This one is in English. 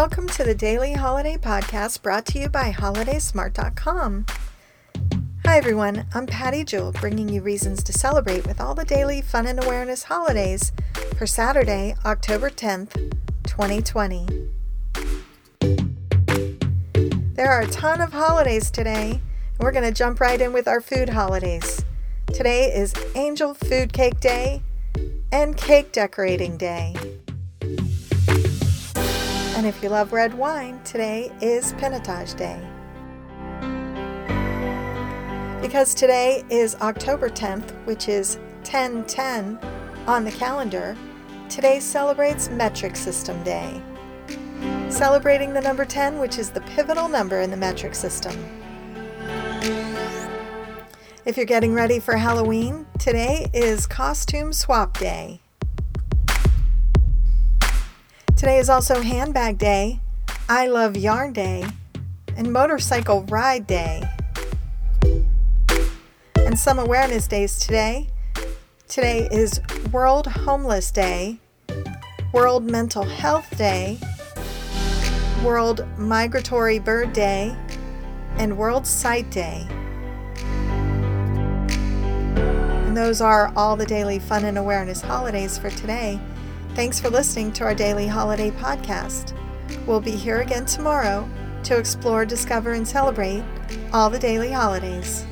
Welcome to the Daily Holiday Podcast brought to you by HolidaySmart.com. Hi, everyone. I'm Patty Jewell, bringing you reasons to celebrate with all the daily fun and awareness holidays for Saturday, October 10th, 2020. There are a ton of holidays today, and we're going to jump right in with our food holidays. Today is Angel Food Cake Day and Cake Decorating Day. And if you love red wine, today is Pinotage Day. Because today is October 10th, which is 1010 on the calendar, today celebrates Metric System Day. Celebrating the number 10, which is the pivotal number in the metric system. If you're getting ready for Halloween, today is Costume Swap Day. Today is also Handbag Day, I Love Yarn Day, and Motorcycle Ride Day. And some awareness days today. Today is World Homeless Day, World Mental Health Day, World Migratory Bird Day, and World Sight Day. And those are all the daily fun and awareness holidays for today. Thanks for listening to our daily holiday podcast. We'll be here again tomorrow to explore, discover, and celebrate all the daily holidays.